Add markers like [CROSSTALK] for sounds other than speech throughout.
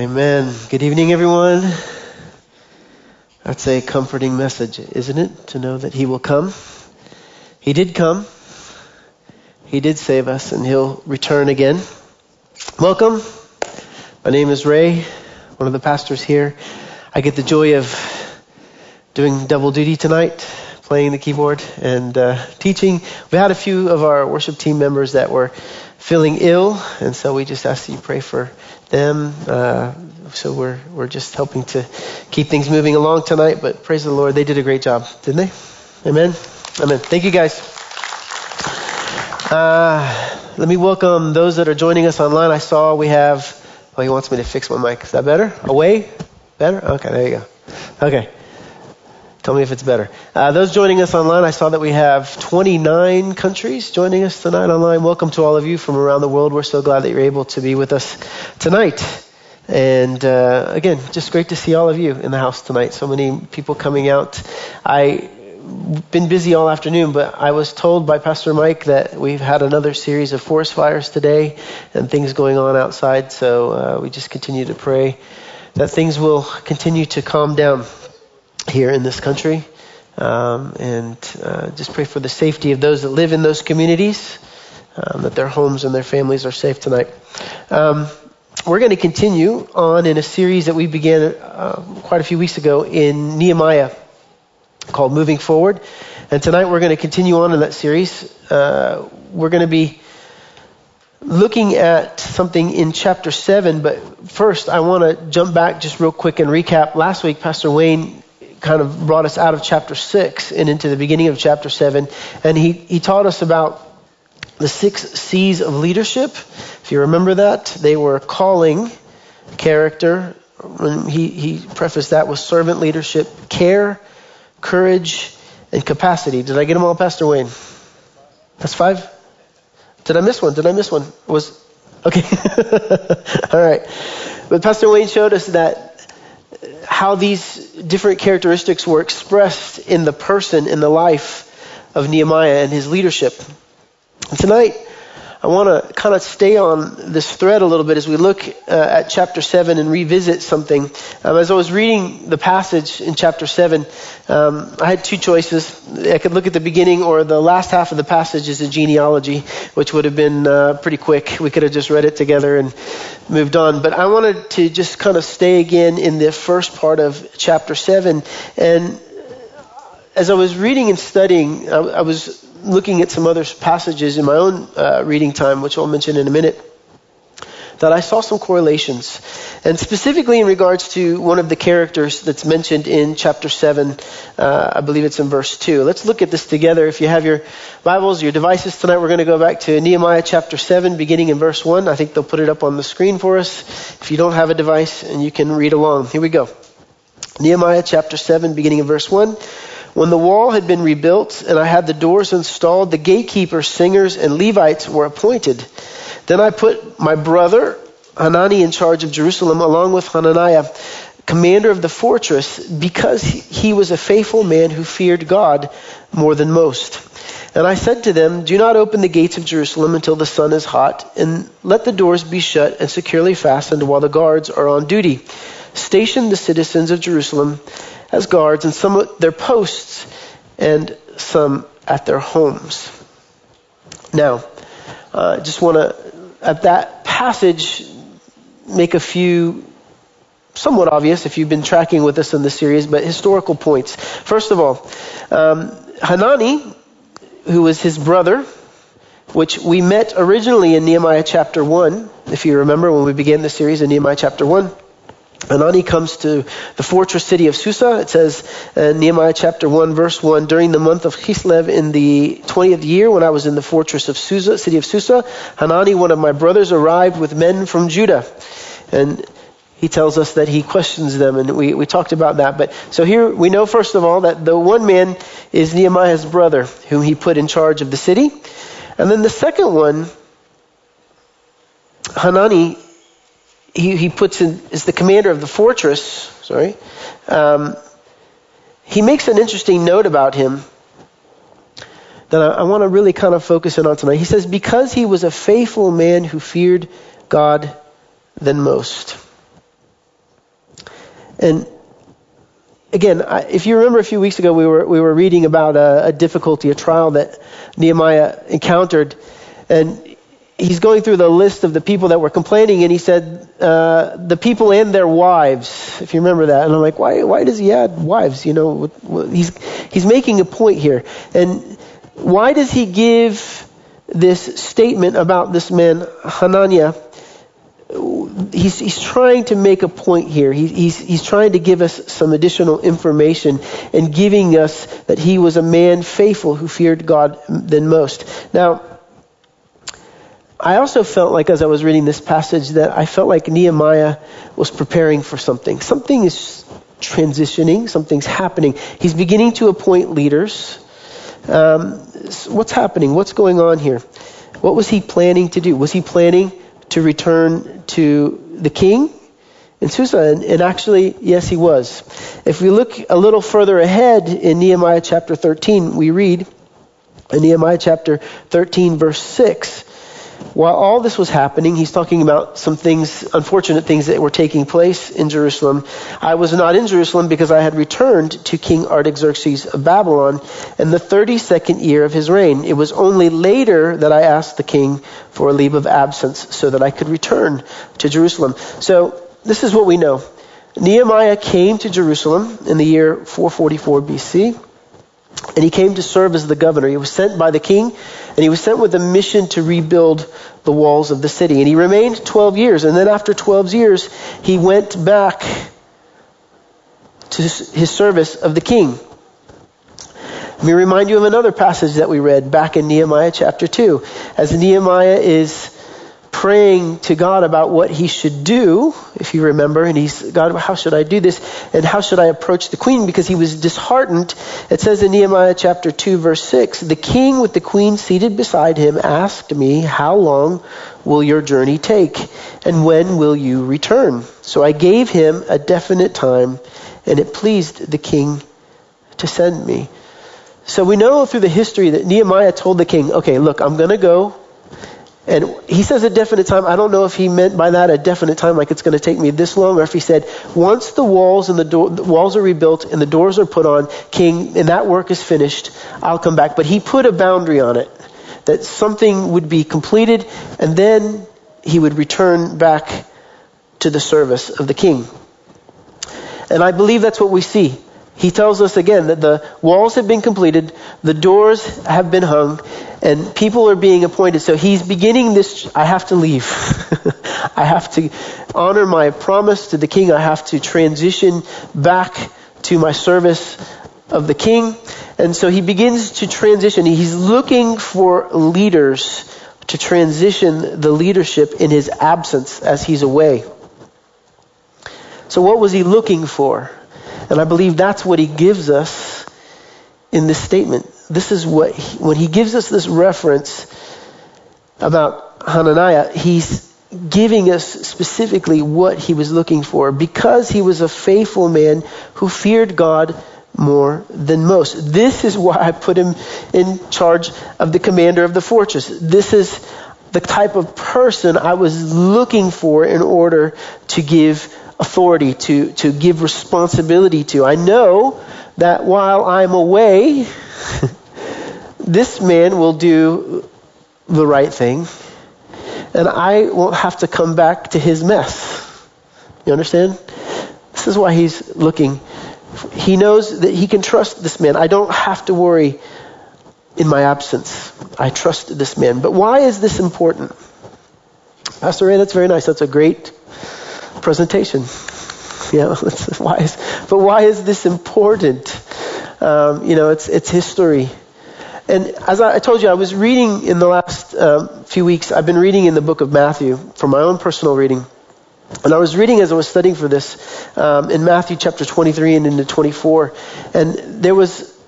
Amen. Good evening, everyone. That's a comforting message, isn't it? To know that He will come. He did come. He did save us, and He'll return again. Welcome. My name is Ray, one of the pastors here. I get the joy of doing double duty tonight, playing the keyboard and uh, teaching. We had a few of our worship team members that were feeling ill, and so we just asked that you pray for them. Uh, so we're we're just helping to keep things moving along tonight. But praise the Lord, they did a great job, didn't they? Amen. Amen. Thank you, guys. Uh, let me welcome those that are joining us online. I saw we have. Oh, he wants me to fix my mic. Is that better? Away? Better? Okay, there you go. Okay. Tell me if it's better. Uh, those joining us online, I saw that we have 29 countries joining us tonight online. Welcome to all of you from around the world. We're so glad that you're able to be with us tonight. And uh, again, just great to see all of you in the house tonight. So many people coming out. I've been busy all afternoon, but I was told by Pastor Mike that we've had another series of forest fires today and things going on outside. So uh, we just continue to pray that things will continue to calm down here in this country. Um, and uh, just pray for the safety of those that live in those communities, um, that their homes and their families are safe tonight. Um, we're going to continue on in a series that we began uh, quite a few weeks ago in Nehemiah called Moving Forward. And tonight we're going to continue on in that series. Uh, we're going to be looking at something in chapter 7, but first I want to jump back just real quick and recap. Last week, Pastor Wayne kind of brought us out of chapter 6 and into the beginning of chapter 7. And he, he taught us about the six C's of leadership. If you remember that, they were calling, character. He, he prefaced that with servant leadership, care, courage, and capacity. Did I get them all, Pastor Wayne? That's five? Did I miss one? Did I miss one? Was okay. [LAUGHS] all right. But Pastor Wayne showed us that how these different characteristics were expressed in the person, in the life of Nehemiah and his leadership. And tonight, I want to kind of stay on this thread a little bit as we look uh, at chapter 7 and revisit something. Um, as I was reading the passage in chapter 7, um, I had two choices. I could look at the beginning or the last half of the passage is a genealogy, which would have been uh, pretty quick. We could have just read it together and moved on. But I wanted to just kind of stay again in the first part of chapter 7. And as I was reading and studying, I, I was looking at some other passages in my own uh, reading time, which I'll mention in a minute, that I saw some correlations. And specifically in regards to one of the characters that's mentioned in chapter 7, uh, I believe it's in verse 2. Let's look at this together. If you have your Bibles, your devices tonight, we're going to go back to Nehemiah chapter 7, beginning in verse 1. I think they'll put it up on the screen for us if you don't have a device and you can read along. Here we go. Nehemiah chapter 7, beginning in verse 1. When the wall had been rebuilt and I had the doors installed, the gatekeepers, singers, and Levites were appointed. Then I put my brother Hanani in charge of Jerusalem along with Hananiah, commander of the fortress, because he was a faithful man who feared God more than most. And I said to them, Do not open the gates of Jerusalem until the sun is hot, and let the doors be shut and securely fastened while the guards are on duty. Station the citizens of Jerusalem as guards, and some at their posts, and some at their homes. Now, I uh, just want to, at that passage, make a few somewhat obvious if you've been tracking with us in the series, but historical points. First of all, um, Hanani, who was his brother, which we met originally in Nehemiah chapter 1, if you remember when we began the series in Nehemiah chapter 1. Hanani comes to the fortress city of Susa. It says in Nehemiah chapter 1, verse 1, during the month of Kislev in the 20th year, when I was in the fortress of Susa, city of Susa, Hanani, one of my brothers, arrived with men from Judah. And he tells us that he questions them, and we, we talked about that. But so here we know, first of all, that the one man is Nehemiah's brother, whom he put in charge of the city. And then the second one, Hanani, he, he puts in, is the commander of the fortress, sorry. Um, he makes an interesting note about him that I, I want to really kind of focus in on tonight. He says, because he was a faithful man who feared God than most. And again, if you remember a few weeks ago, we were, we were reading about a, a difficulty, a trial that Nehemiah encountered. And he's going through the list of the people that were complaining, and he said, uh, the people and their wives, if you remember that. And I'm like, why, why does he add wives? You know, he's, he's making a point here. And why does he give this statement about this man, Hananiah? He's, he's trying to make a point here. He, he's, he's trying to give us some additional information and giving us that he was a man faithful who feared God than most. Now, I also felt like as I was reading this passage that I felt like Nehemiah was preparing for something. Something is transitioning, something's happening. He's beginning to appoint leaders. Um, what's happening? What's going on here? What was he planning to do? Was he planning to return to the king in Susa? And, and actually, yes, he was. If we look a little further ahead in Nehemiah chapter 13, we read in Nehemiah chapter 13, verse 6 while all this was happening, he's talking about some things, unfortunate things that were taking place in Jerusalem. I was not in Jerusalem because I had returned to King Artaxerxes of Babylon in the 32nd year of his reign. It was only later that I asked the king for a leave of absence so that I could return to Jerusalem. So this is what we know. Nehemiah came to Jerusalem in the year 444 BC. And he came to serve as the governor. He was sent by the king, and he was sent with a mission to rebuild the walls of the city. And he remained 12 years. And then after 12 years, he went back to his service of the king. Let me remind you of another passage that we read back in Nehemiah chapter 2. As Nehemiah is praying to God about what he should do, if you remember, and he's, God, how should I do this? And how should I approach the queen? Because he was disheartened. It says in Nehemiah chapter 2 verse 6, the king with the queen seated beside him asked me, how long will your journey take? And when will you return? So I gave him a definite time and it pleased the king to send me. So we know through the history that Nehemiah told the king, okay, look, I'm going to go and he says a definite time. I don't know if he meant by that a definite time, like it's going to take me this long, or if he said once the walls and the, door, the walls are rebuilt and the doors are put on, King, and that work is finished, I'll come back. But he put a boundary on it that something would be completed, and then he would return back to the service of the king. And I believe that's what we see. He tells us again that the walls have been completed, the doors have been hung, and people are being appointed. So he's beginning this. I have to leave. [LAUGHS] I have to honor my promise to the king. I have to transition back to my service of the king. And so he begins to transition. He's looking for leaders to transition the leadership in his absence as he's away. So what was he looking for? And I believe that's what he gives us in this statement this is what, he, when he gives us this reference about Hananiah, he's giving us specifically what he was looking for because he was a faithful man who feared God more than most. This is why I put him in charge of the commander of the fortress. This is the type of person I was looking for in order to give authority, to, to give responsibility to. I know that while I'm away, [LAUGHS] this man will do the right thing, and I won't have to come back to his mess. You understand? This is why he's looking. He knows that he can trust this man. I don't have to worry in my absence. I trust this man. But why is this important? Pastor Ray, that's very nice. That's a great presentation. Yeah, [LAUGHS] why is, but why is this important? Um, you know, it's it's history. And as I told you, I was reading in the last um, few weeks, I've been reading in the book of Matthew for my own personal reading. And I was reading as I was studying for this um, in Matthew chapter 23 and into 24. And there was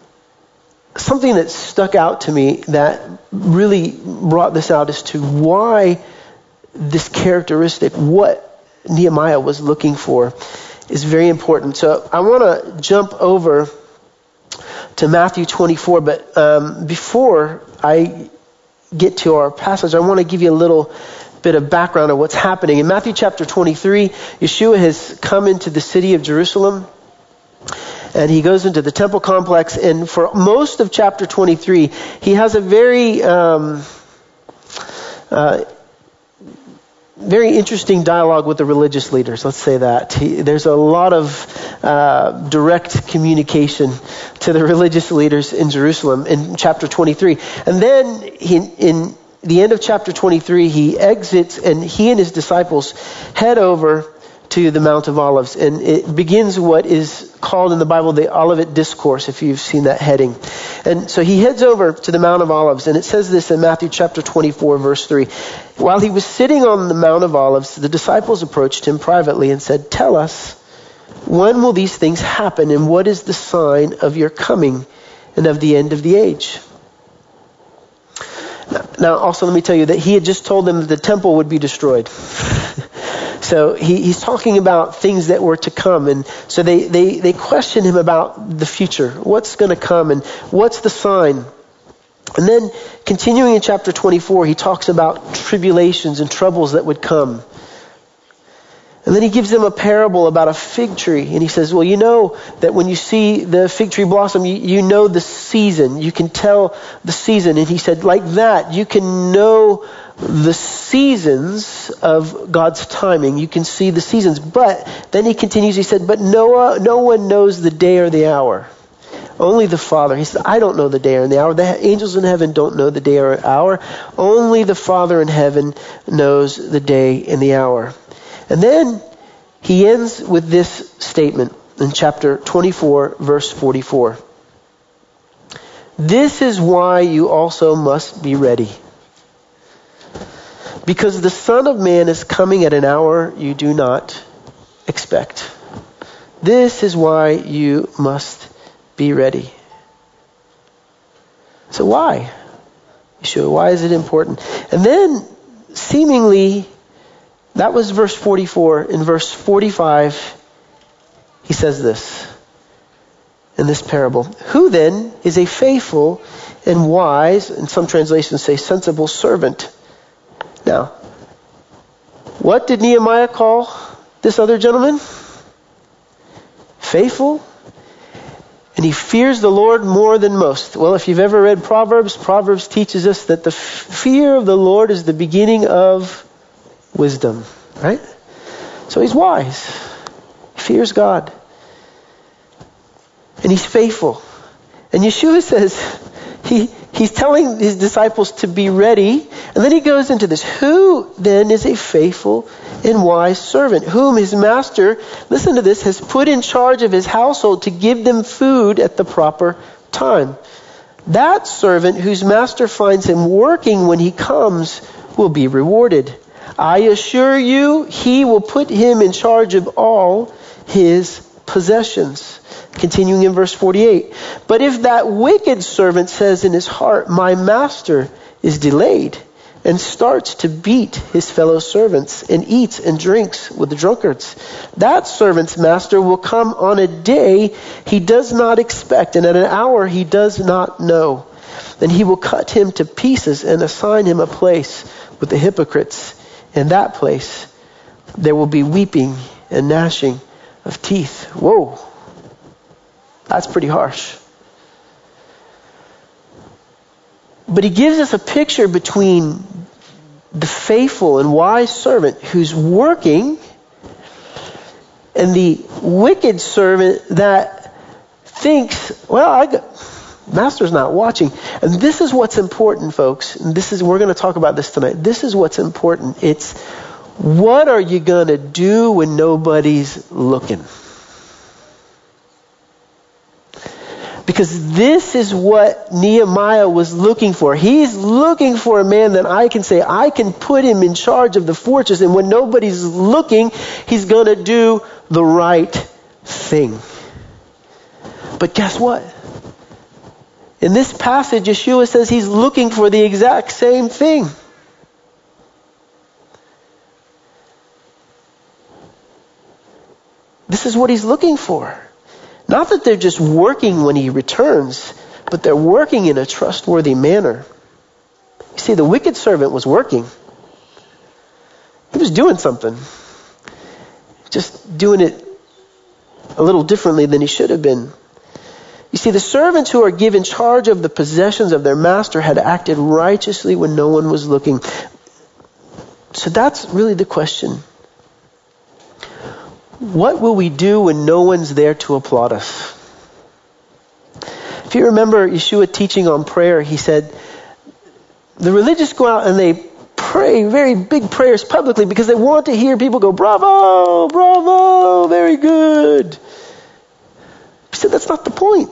something that stuck out to me that really brought this out as to why this characteristic, what Nehemiah was looking for, is very important. So I want to jump over to Matthew 24. But um, before I get to our passage, I want to give you a little bit of background of what's happening. In Matthew chapter 23, Yeshua has come into the city of Jerusalem and he goes into the temple complex. And for most of chapter 23, he has a very um, uh, very interesting dialogue with the religious leaders. Let's say that he, there's a lot of uh, direct communication to the [LAUGHS] religious leaders in Jerusalem in chapter 23, and then he, in the end of chapter 23, he exits and he and his disciples head over to the Mount of Olives. And it begins what is called in the Bible the Olivet Discourse, if you've seen that heading. And so he heads over to the Mount of Olives, and it says this in Matthew chapter 24, verse 3. While he was sitting on the Mount of Olives, the disciples approached him privately and said, Tell us, when will these things happen, and what is the sign of your coming and of the end of the age? Now, also let me tell you that he had just told them that the temple would be destroyed. [LAUGHS] So he, he's talking about things that were to come. And so they, they, they question him about the future. What's going to come and what's the sign? And then continuing in chapter 24, he talks about tribulations and troubles that would come. And then he gives them a parable about a fig tree. And he says, well, you know that when you see the fig tree blossom, you, you know the season. You can tell the season. And he said, like that, you can know the seasons of God's timing. You can see the seasons. But then he continues, he said, But Noah, no one knows the day or the hour. Only the Father. He said, I don't know the day or the hour. The angels in heaven don't know the day or hour. Only the Father in heaven knows the day and the hour. And then he ends with this statement in chapter 24, verse 44. This is why you also must be ready because the Son of Man is coming at an hour you do not expect. This is why you must be ready. So why? Yeshua, why is it important? And then, seemingly, that was verse 44. In verse 45, he says this in this parable. Who then is a faithful and wise, and some translations say sensible servant? Now, what did Nehemiah call this other gentleman? Faithful. And he fears the Lord more than most. Well, if you've ever read Proverbs, Proverbs teaches us that the fear of the Lord is the beginning of wisdom, right? So he's wise. He fears God. And he's faithful. And Yeshua says, [LAUGHS] he, he's telling his disciples to be ready. And then he goes into this. Who then is a faithful and wise servant, whom his master, listen to this, has put in charge of his household to give them food at the proper time? That servant whose master finds him working when he comes will be rewarded. I assure you, he will put him in charge of all his possessions. Continuing in verse 48. But if that wicked servant says in his heart, My master is delayed, and starts to beat his fellow servants, and eats and drinks with the drunkards, that servant's master will come on a day he does not expect, and at an hour he does not know. And he will cut him to pieces and assign him a place with the hypocrites. In that place, there will be weeping and gnashing of teeth. Whoa. That's pretty harsh. But he gives us a picture between the faithful and wise servant who's working and the wicked servant that thinks, well, I got, master's not watching. And this is what's important, folks. And this is we're going to talk about this tonight. This is what's important. It's what are you going to do when nobody's looking? Because this is what Nehemiah was looking for. He's looking for a man that I can say, I can put him in charge of the fortress, and when nobody's looking, he's going to do the right thing. But guess what? In this passage, Yeshua says he's looking for the exact same thing. This is what he's looking for. Not that they're just working when he returns, but they're working in a trustworthy manner. You see, the wicked servant was working. He was doing something. Just doing it a little differently than he should have been. You see, the servants who are given charge of the possessions of their master had acted righteously when no one was looking. So that's really the question. What will we do when no one's there to applaud us? If you remember Yeshua teaching on prayer, he said, the religious go out and they pray very big prayers publicly because they want to hear people go, bravo, bravo, very good. He said, that's not the point.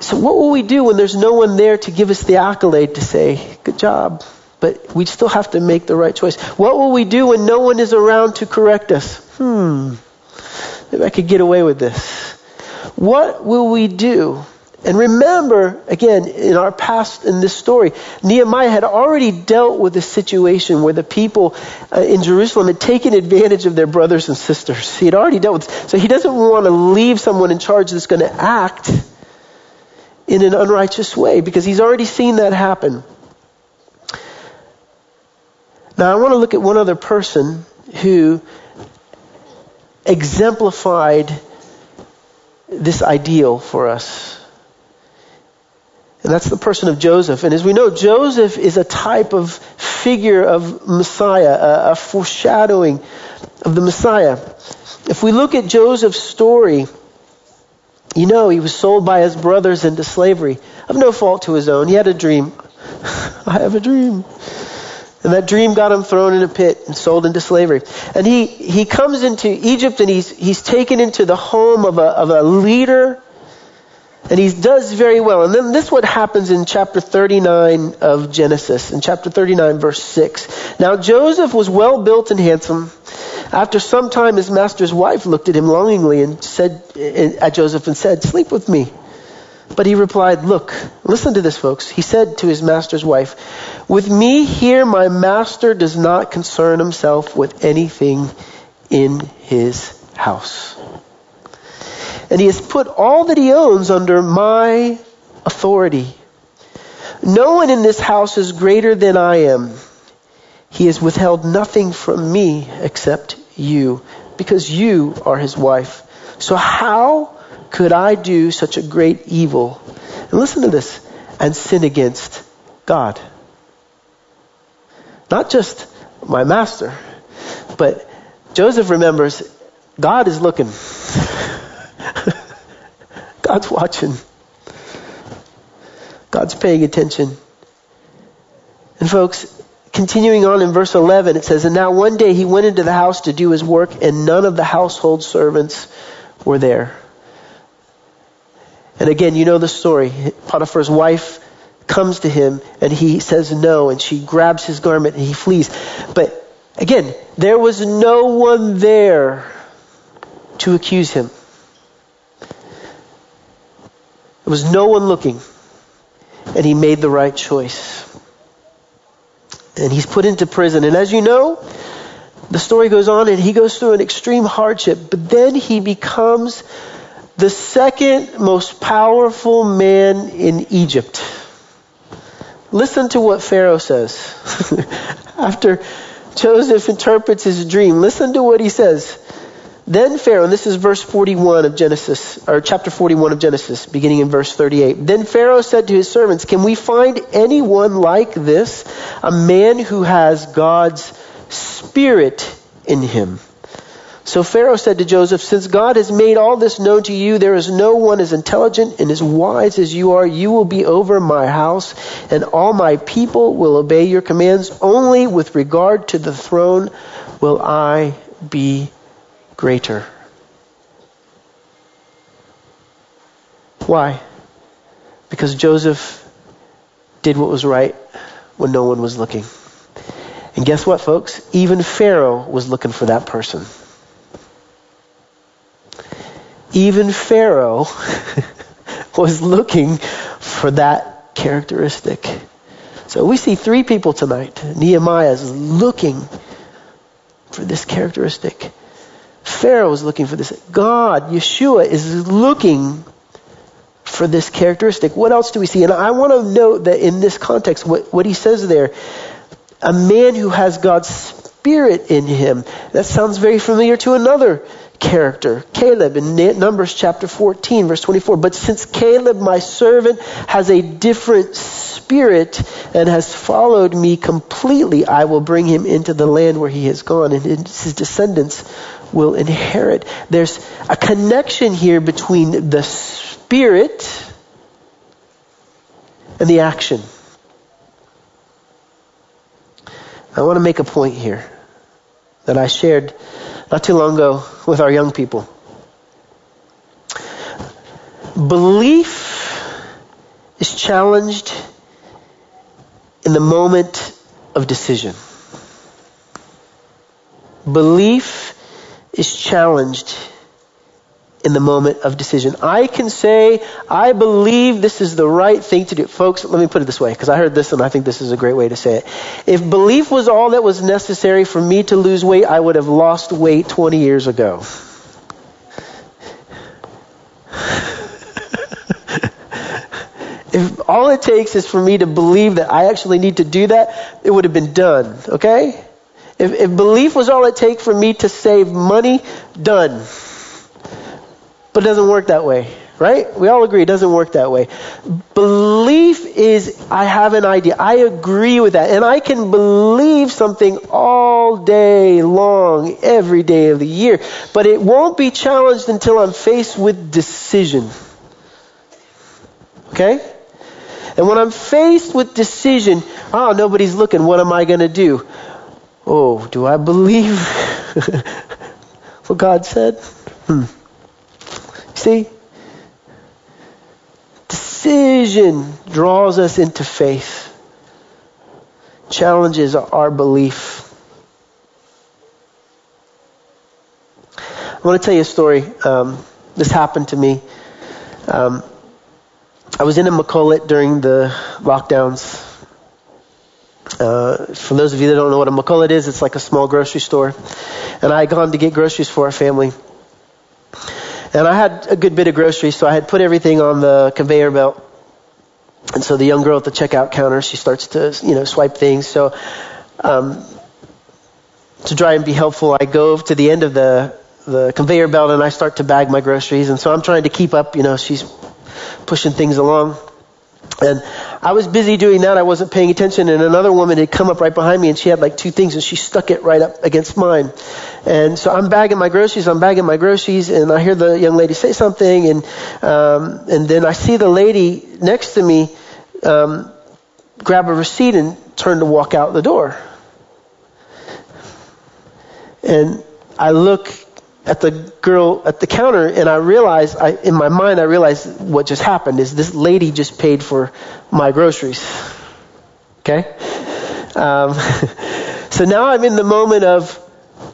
So what will we do when there's no one there to give us the accolade to say, good job? But we still have to make the right choice. What will we do when no one is around to correct us? Hmm, maybe I could get away with this. What will we do and remember, again, in our past, in this story, Nehemiah had already dealt with a situation where the people uh, in Jerusalem had taken advantage of their brothers and sisters. He had already dealt with, so he doesn't want to leave someone in charge that's going to act in an unrighteous way because he's already seen that happen. Now, I want to look at one other person who exemplified this ideal for us. And that's the person of Joseph. And as we know, Joseph is a type of figure of Messiah, a, a foreshadowing of the Messiah. If we look at Joseph's story, you know he was sold by his brothers into slavery of no fault to his own. He had a dream. [LAUGHS] I have a dream. And that dream got him thrown in a pit and sold into slavery. And he, he comes into Egypt and he's, he's taken into the home of a, of a leader and he does very well. And then this is what happens in chapter 39 of Genesis, in chapter 39, verse 6. Now Joseph was well built and handsome. After some time, his master's wife looked at him longingly and said at Joseph and said, Sleep with me. But he replied, Look, listen to this, folks. He said to his master's wife, With me here, my master does not concern himself with anything in his house and he has put all that he owns under my authority. No one in this house is greater than I am. He has withheld nothing from me except you, because you are his wife. So how could I do such a great evil? And listen to this, and sin against God. Not just my master, but Joseph remembers God is looking. [LAUGHS] God's watching. God's paying attention. And folks, continuing on in verse 11, it says, And now one day he went into the house to do his work, and none of the household servants were there. And again, you know the story. Potiphar's wife comes to him, and he says no, and she grabs his garment, and he flees. But again, there was no one there to accuse him. There was no one looking. And he made the right choice. And he's put into prison. And as you know, the story goes on and he goes through an extreme hardship. But then he becomes the second most powerful man in Egypt. Listen to what Pharaoh says. [LAUGHS] After Joseph interprets his dream, listen to what he says. Then Pharaoh, and this is verse 41 of Genesis, or chapter 41 of Genesis, beginning in verse 38. Then Pharaoh said to his servants, Can we find anyone like this, a man who has God's spirit in him? So Pharaoh said to Joseph, Since God has made all this known to you, there is no one as intelligent and as wise as you are. You will be over my house, and all my people will obey your commands. Only with regard to the throne will I be greater. Why? Because Joseph did what was right when no one was looking. And guess what, folks? Even Pharaoh was looking for that person. Even Pharaoh [LAUGHS] was looking for that characteristic. So we see three people tonight. Nehemiah is looking for this characteristic. Pharaoh is looking for this. God, Yeshua, is looking for this characteristic. What else do we see? And I want to note that in this context, what, what he says there, a man who has God's Spirit in him. That sounds very familiar to another character, Caleb, in Numbers chapter 14, verse 24. But since Caleb, my servant, has a different spirit and has followed me completely, I will bring him into the land where he has gone, and his descendants will inherit. There's a connection here between the spirit and the action. I want to make a point here that I shared not too long ago with our young people. Belief is challenged in the moment of decision. Belief is challenged in the moment of decision. I can say, I believe this is the right thing to do. Folks, let me put it this way, because I heard this and I think this is a great way to say it. If belief was all that was necessary for me to lose weight, I would have lost weight 20 years ago. [LAUGHS] if all it takes is for me to believe that I actually need to do that, it would have been done, okay? If, if belief was all it takes for me to save money, done. But it doesn't work that way, right? We all agree it doesn't work that way. Belief is, I have an idea. I agree with that. And I can believe something all day long, every day of the year. But it won't be challenged until I'm faced with decision. Okay? And when I'm faced with decision, oh, nobody's looking, what am I going to do? Oh, do I believe [LAUGHS] what God said? Hmm. See? Decision draws us into faith, challenges our belief. I want to tell you a story. Um, this happened to me. Um, I was in a makolet during the lockdowns. Uh, for those of you that don't know what a makolet is, it's like a small grocery store. And I had gone to get groceries for our family. And I had a good bit of groceries, so I had put everything on the conveyor belt. And so the young girl at the checkout counter, she starts to, you know, swipe things. So, um, to try and be helpful, I go to the end of the, the conveyor belt and I start to bag my groceries. And so I'm trying to keep up, you know, she's pushing things along. And I was busy doing that. I wasn't paying attention. And another woman had come up right behind me and she had like two things and she stuck it right up against mine. And so I'm bagging my groceries. I'm bagging my groceries and I hear the young lady say something. And, um, and then I see the lady next to me, um, grab a receipt and turn to walk out the door. And I look at the girl at the counter and I realized, I, in my mind, I realized what just happened is this lady just paid for my groceries. Okay? Um, [LAUGHS] so now I'm in the moment of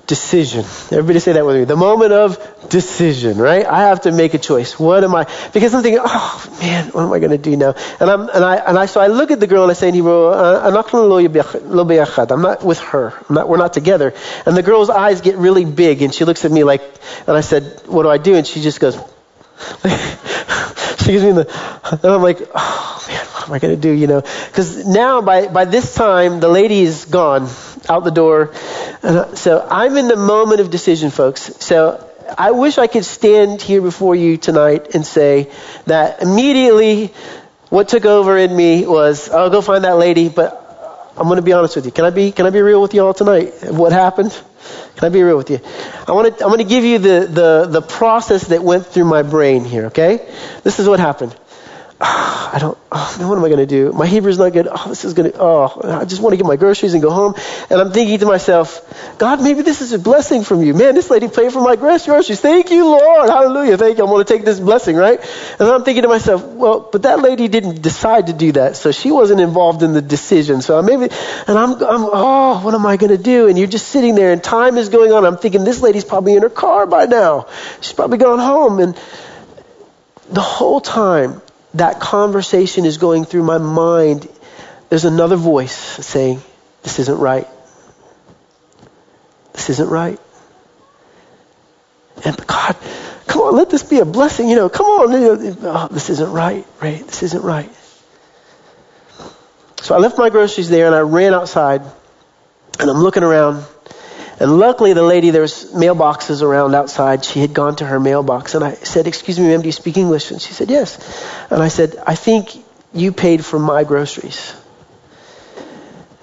decision. Everybody say that with me. The moment of decision, right? I have to make a choice. What am I? Because I'm thinking, oh man, what am I going to do now? And I'm and I and I so I look at the girl and I say, uh, I'm not with her. I'm not, we're not together. And the girl's eyes get really big, and she looks at me like, and I said, what do I do? And she just goes. [LAUGHS] she gives me the, and I'm like, oh man, what am I going to do? You know, because now by by this time the lady is gone out the door. And so I'm in the moment of decision, folks. So I wish I could stand here before you tonight and say that immediately what took over in me was, I'll go find that lady, but I'm going to be honest with you. Can I be, can I be real with you all tonight? What happened? Can I be real with you? I want to, I'm going to give you the, the, the process that went through my brain here, okay? This is what happened. [SIGHS] I don't, [SIGHS] oh, what am I going to do? My Hebrew's not good. Oh, this is going to, oh, I just want to get my groceries and go home. And I'm thinking to myself, God, maybe this is a blessing from you. Man, this lady paid for my groceries. Thank you, Lord. Hallelujah. Thank you. I'm going to take this blessing, right? And I'm thinking to myself, well, but that lady didn't decide to do that. So she wasn't involved in the decision. So maybe, and I'm, I'm oh, what am I going to do? And you're just sitting there and time is going on. I'm thinking this lady's probably in her car by now. She's probably gone home. And the whole time, that conversation is going through my mind, there's another voice saying, This isn't right. This isn't right. And God, Come on, let this be a blessing. You know, come on. Oh, this isn't right, right? This isn't right. So I left my groceries there and I ran outside and I'm looking around. And luckily the lady, there was mailboxes around outside. She had gone to her mailbox and I said, excuse me, ma'am, do you speak English? And she said, yes. And I said, I think you paid for my groceries.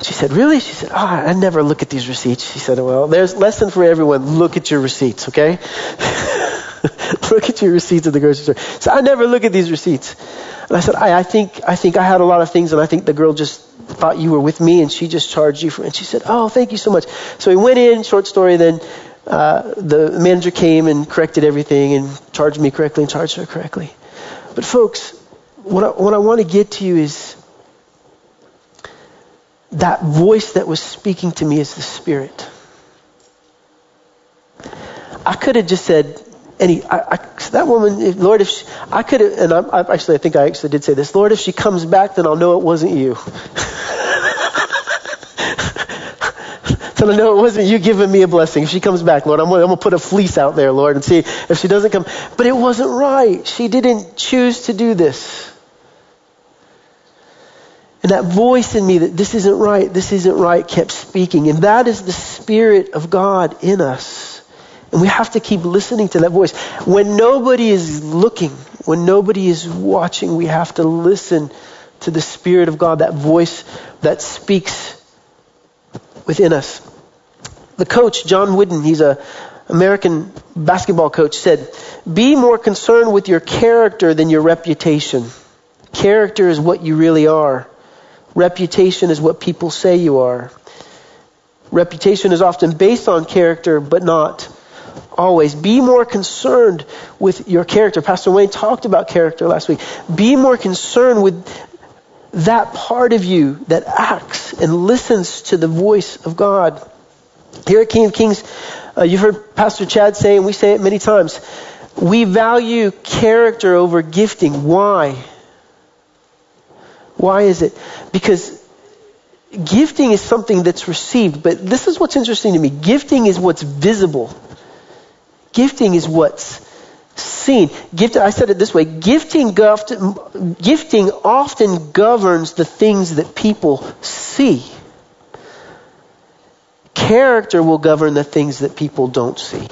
She said, really? She said, oh, I never look at these receipts. She said, well, there's lesson for everyone. Look at your receipts, okay? [LAUGHS] look at your receipts at the grocery store. So I never look at these receipts. And I said, I, I think, I think I had a lot of things and I think the girl just thought you were with me and she just charged you for, and she said, oh, thank you so much. So we went in, short story, then, uh, the manager came and corrected everything and charged me correctly and charged her correctly. But folks, what I, what I want to get to you is, that voice that was speaking to me is the Spirit. I could have just said, any, I, I, that woman, Lord, if she, I could have, and I, I, actually, I think I actually did say this, Lord, if she comes back, then I'll know it wasn't you. [LAUGHS] so I know it wasn't you giving me a blessing. If she comes back, Lord, I'm, I'm going to put a fleece out there, Lord, and see if she doesn't come. But it wasn't right. She didn't choose to do this. And that voice in me that this isn't right, this isn't right, kept speaking. And that is the Spirit of God in us. And we have to keep listening to that voice. When nobody is looking, when nobody is watching, we have to listen to the Spirit of God, that voice that speaks within us. The coach, John Wooden, he's a American basketball coach, said, Be more concerned with your character than your reputation. Character is what you really are. Reputation is what people say you are. Reputation is often based on character, but not always. Be more concerned with your character. Pastor Wayne talked about character last week. Be more concerned with that part of you that acts and listens to the voice of God. Here at King of Kings, uh, you've heard Pastor Chad say, and we say it many times, we value character over gifting. Why? Why is it? Because gifting is something that's received, but this is what's interesting to me. Gifting is what's visible. Gifting is what's seen. Gift, I said it this way. Gifting, gifting often governs the things that people see. Character will govern the things that people don't see.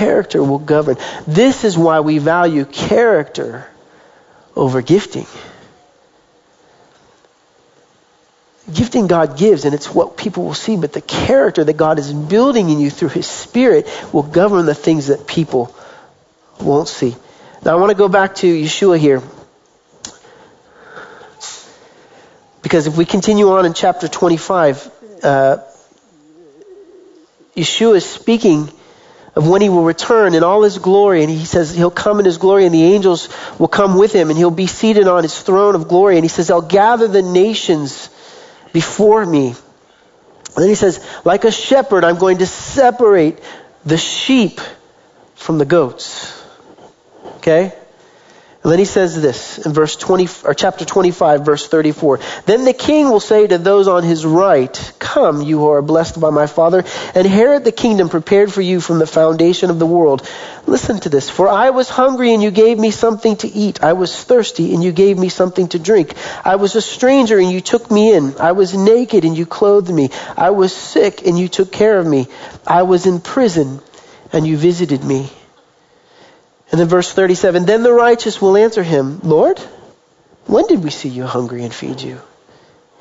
character will govern. This is why we value character over gifting. Gifting God gives, and it's what people will see, but the character that God is building in you through His Spirit will govern the things that people won't see. Now, I want to go back to Yeshua here. Because if we continue on in chapter 25, uh, Yeshua is speaking of when he will return in all his glory. And he says he'll come in his glory and the angels will come with him and he'll be seated on his throne of glory. And he says, I'll gather the nations before me. And then he says, like a shepherd, I'm going to separate the sheep from the goats. Okay? And then he says this in verse 20, or chapter 25, verse 34. Then the king will say to those on his right, Come, you who are blessed by my father, inherit the kingdom prepared for you from the foundation of the world. Listen to this. For I was hungry and you gave me something to eat. I was thirsty and you gave me something to drink. I was a stranger and you took me in. I was naked and you clothed me. I was sick and you took care of me. I was in prison and you visited me. And then verse 37, then the righteous will answer him, Lord, when did we see you hungry and feed you?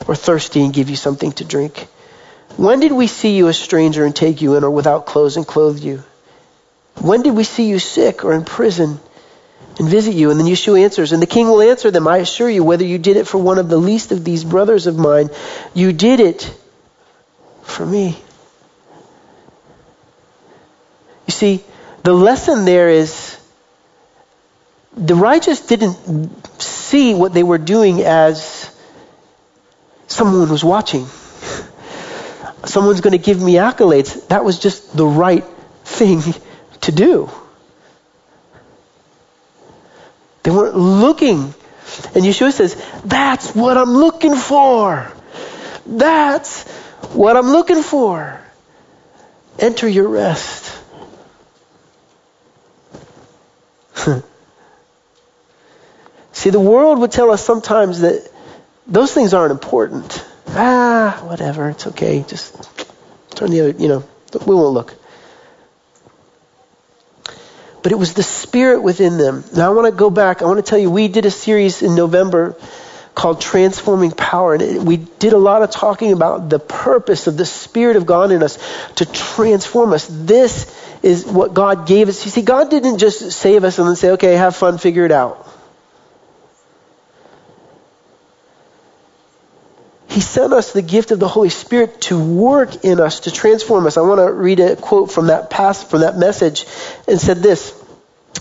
Or thirsty and give you something to drink? When did we see you a stranger and take you in or without clothes and clothe you? When did we see you sick or in prison and visit you? And then Yeshua answers, and the king will answer them, I assure you, whether you did it for one of the least of these brothers of mine, you did it for me. You see, the lesson there is the righteous didn't see what they were doing as someone was watching. Someone's going to give me accolades. That was just the right thing [LAUGHS] to do. They weren't looking. And Yeshua says, That's what I'm looking for. That's what I'm looking for. enter your rest. [LAUGHS] See, the world would tell us sometimes that those things aren't important. Ah, whatever, it's okay. Just turn the other, you know, we won't look. But it was the spirit within them. Now I want to go back. I want to tell you, we did a series in November called Transforming Power. And we did a lot of talking about the purpose of the Spirit of God in us to transform us. This is what God gave us. You see, God didn't just save us and then say, okay, have fun, figure it out. He sent us the gift of the Holy Spirit to work in us, to transform us. I want to read a quote from that past, from that message, and said this.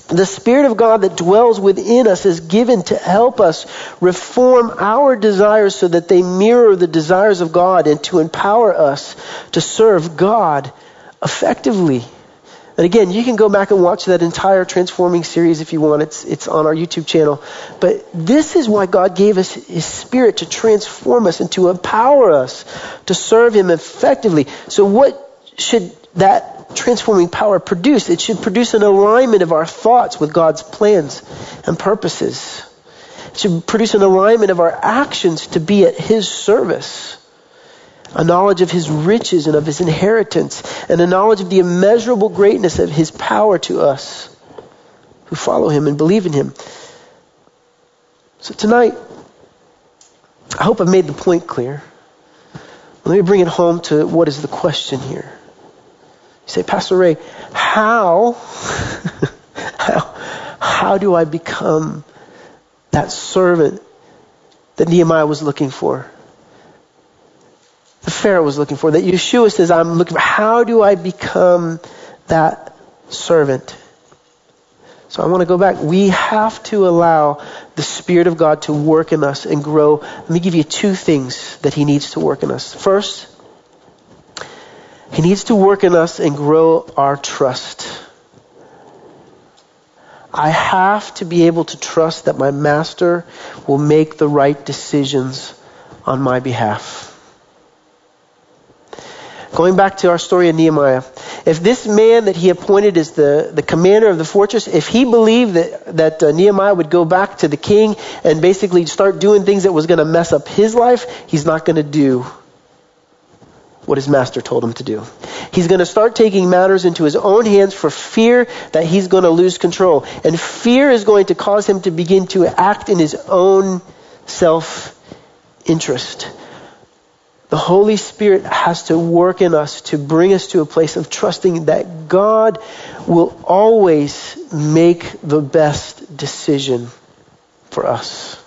The Spirit of God that dwells within us is given to help us reform our desires so that they mirror the desires of God and to empower us to serve God effectively. And again, you can go back and watch that entire transforming series if you want. It's, it's on our YouTube channel. But this is why God gave us His Spirit to transform us and to empower us to serve Him effectively. So what should that transforming power produce? It should produce an alignment of our thoughts with God's plans and purposes. It should produce an alignment of our actions to be at His service a knowledge of his riches and of his inheritance, and a knowledge of the immeasurable greatness of his power to us who follow him and believe in him. So tonight, I hope I've made the point clear. Let me bring it home to what is the question here. You say, Pastor Ray, how, [LAUGHS] how, how do I become that servant that Nehemiah was looking for? Pharaoh was looking for, that Yeshua says, I'm looking for, how do I become that servant? So I want to go back. We have to allow the Spirit of God to work in us and grow. Let me give you two things that He needs to work in us. First, He needs to work in us and grow our trust. I have to be able to trust that my Master will make the right decisions on my behalf. Going back to our story of Nehemiah, if this man that he appointed as the, the commander of the fortress, if he believed that, that uh, Nehemiah would go back to the king and basically start doing things that was going to mess up his life, he's not going to do what his master told him to do. He's going to start taking matters into his own hands for fear that he's going to lose control. And fear is going to cause him to begin to act in his own self interest. The Holy Spirit has to work in us to bring us to a place of trusting that God will always make the best decision for us.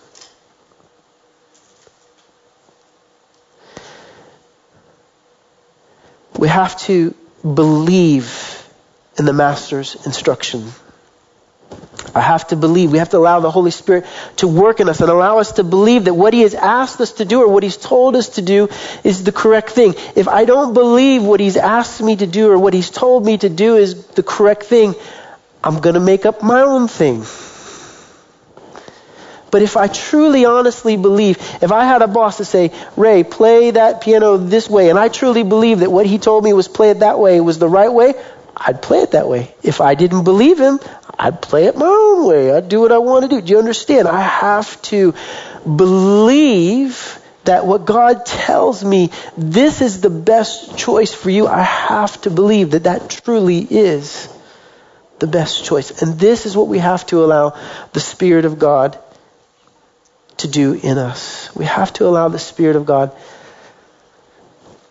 We have to believe in the Master's instruction. I have to believe. We have to allow the Holy Spirit to work in us and allow us to believe that what He has asked us to do or what He's told us to do is the correct thing. If I don't believe what He's asked me to do or what He's told me to do is the correct thing, I'm going to make up my own thing. But if I truly, honestly believe, if I had a boss to say, Ray, play that piano this way, and I truly believe that what he told me was play it that way was the right way, I'd play it that way. If I didn't believe him, I'd play it my own way. I'd do what I want to do. Do you understand? I have to believe that what God tells me, this is the best choice for you. I have to believe that that truly is the best choice. And this is what we have to allow the Spirit of God to do in us. We have to allow the Spirit of God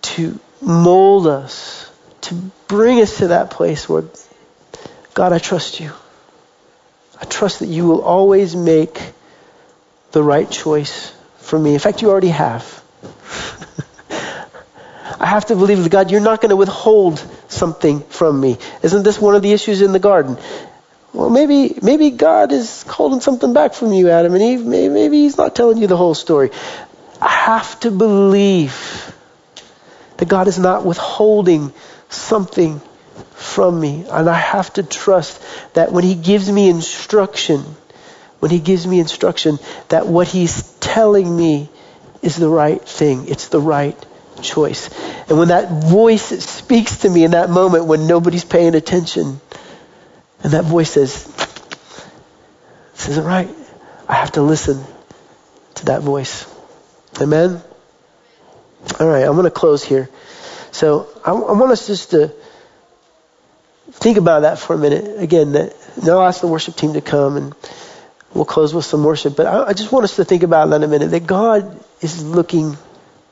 to mold us to bring us to that place where, God, I trust you. I trust that you will always make the right choice for me. In fact, you already have. [LAUGHS] I have to believe that God, you're not going to withhold something from me. Isn't this one of the issues in the garden? Well, maybe maybe God is holding something back from you, Adam and Eve. Maybe, maybe He's not telling you the whole story. I have to believe that God is not withholding something from me. And I have to trust that when He gives me instruction, when He gives me instruction, that what He's telling me is the right thing. It's the right choice. And when that voice speaks to me in that moment when nobody's paying attention, and that voice says, This isn't right, I have to listen to that voice. Amen? All right, I'm going to close here. So I, I, want us just to think about that for a minute. Again, that, I'll ask the worship team to come and we'll close with some worship. But I, I just want us to think about that a minute. That God is looking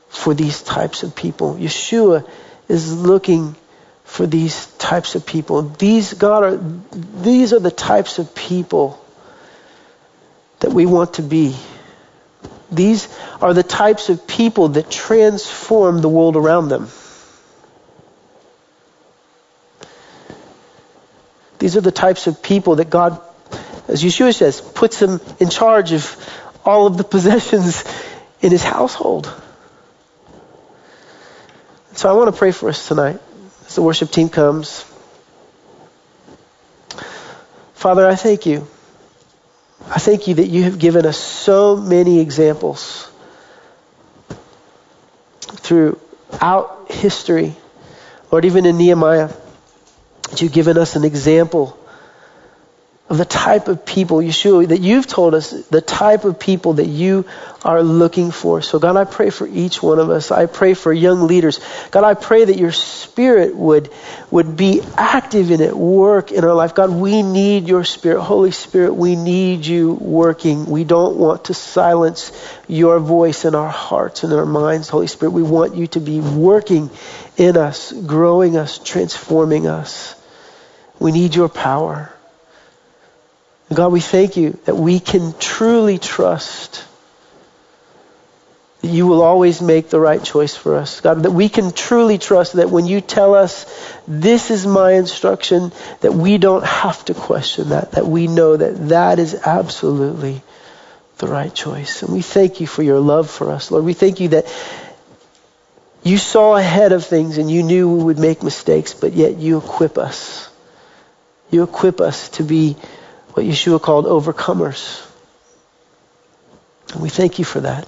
for these types of people. Yeshua is looking for these types of people. These God are these are the types of people that we want to be. These are the types of people that transform the world around them. These are the types of people that God, as Yeshua says, puts them in charge of all of the [LAUGHS] possessions in his household. So I want to pray for us tonight as the worship team comes. Father, I thank you. I thank you that you have given us so many examples throughout history. Lord, even in Nehemiah, you've given us an example of the type of people, Yeshua, that you've told us, the type of people that you are looking for. So, God, I pray for each one of us. I pray for young leaders. God, I pray that your spirit would, would be active in it, work in our life. God, we need your spirit. Holy Spirit, we need you working. We don't want to silence your voice in our hearts and our minds. Holy Spirit, we want you to be working in us, growing us, transforming us. We need your power. God, we thank you that we can truly trust that you will always make the right choice for us. God, that we can truly trust that when you tell us, this is my instruction, that we don't have to question that, that we know that that is absolutely the right choice. And we thank you for your love for us, Lord. We thank you that you saw ahead of things and you knew we would make mistakes, but yet you equip us. You equip us to be what Yeshua called overcomers. And we thank you for that.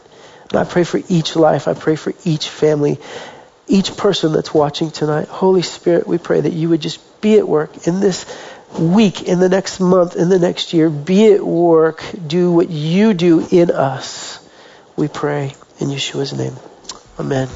And I pray for each life. I pray for each family, each person that's watching tonight. Holy Spirit, we pray that you would just be at work in this week, in the next month, in the next year. Be at work. Do what you do in us. We pray in Yeshua's name. Amen.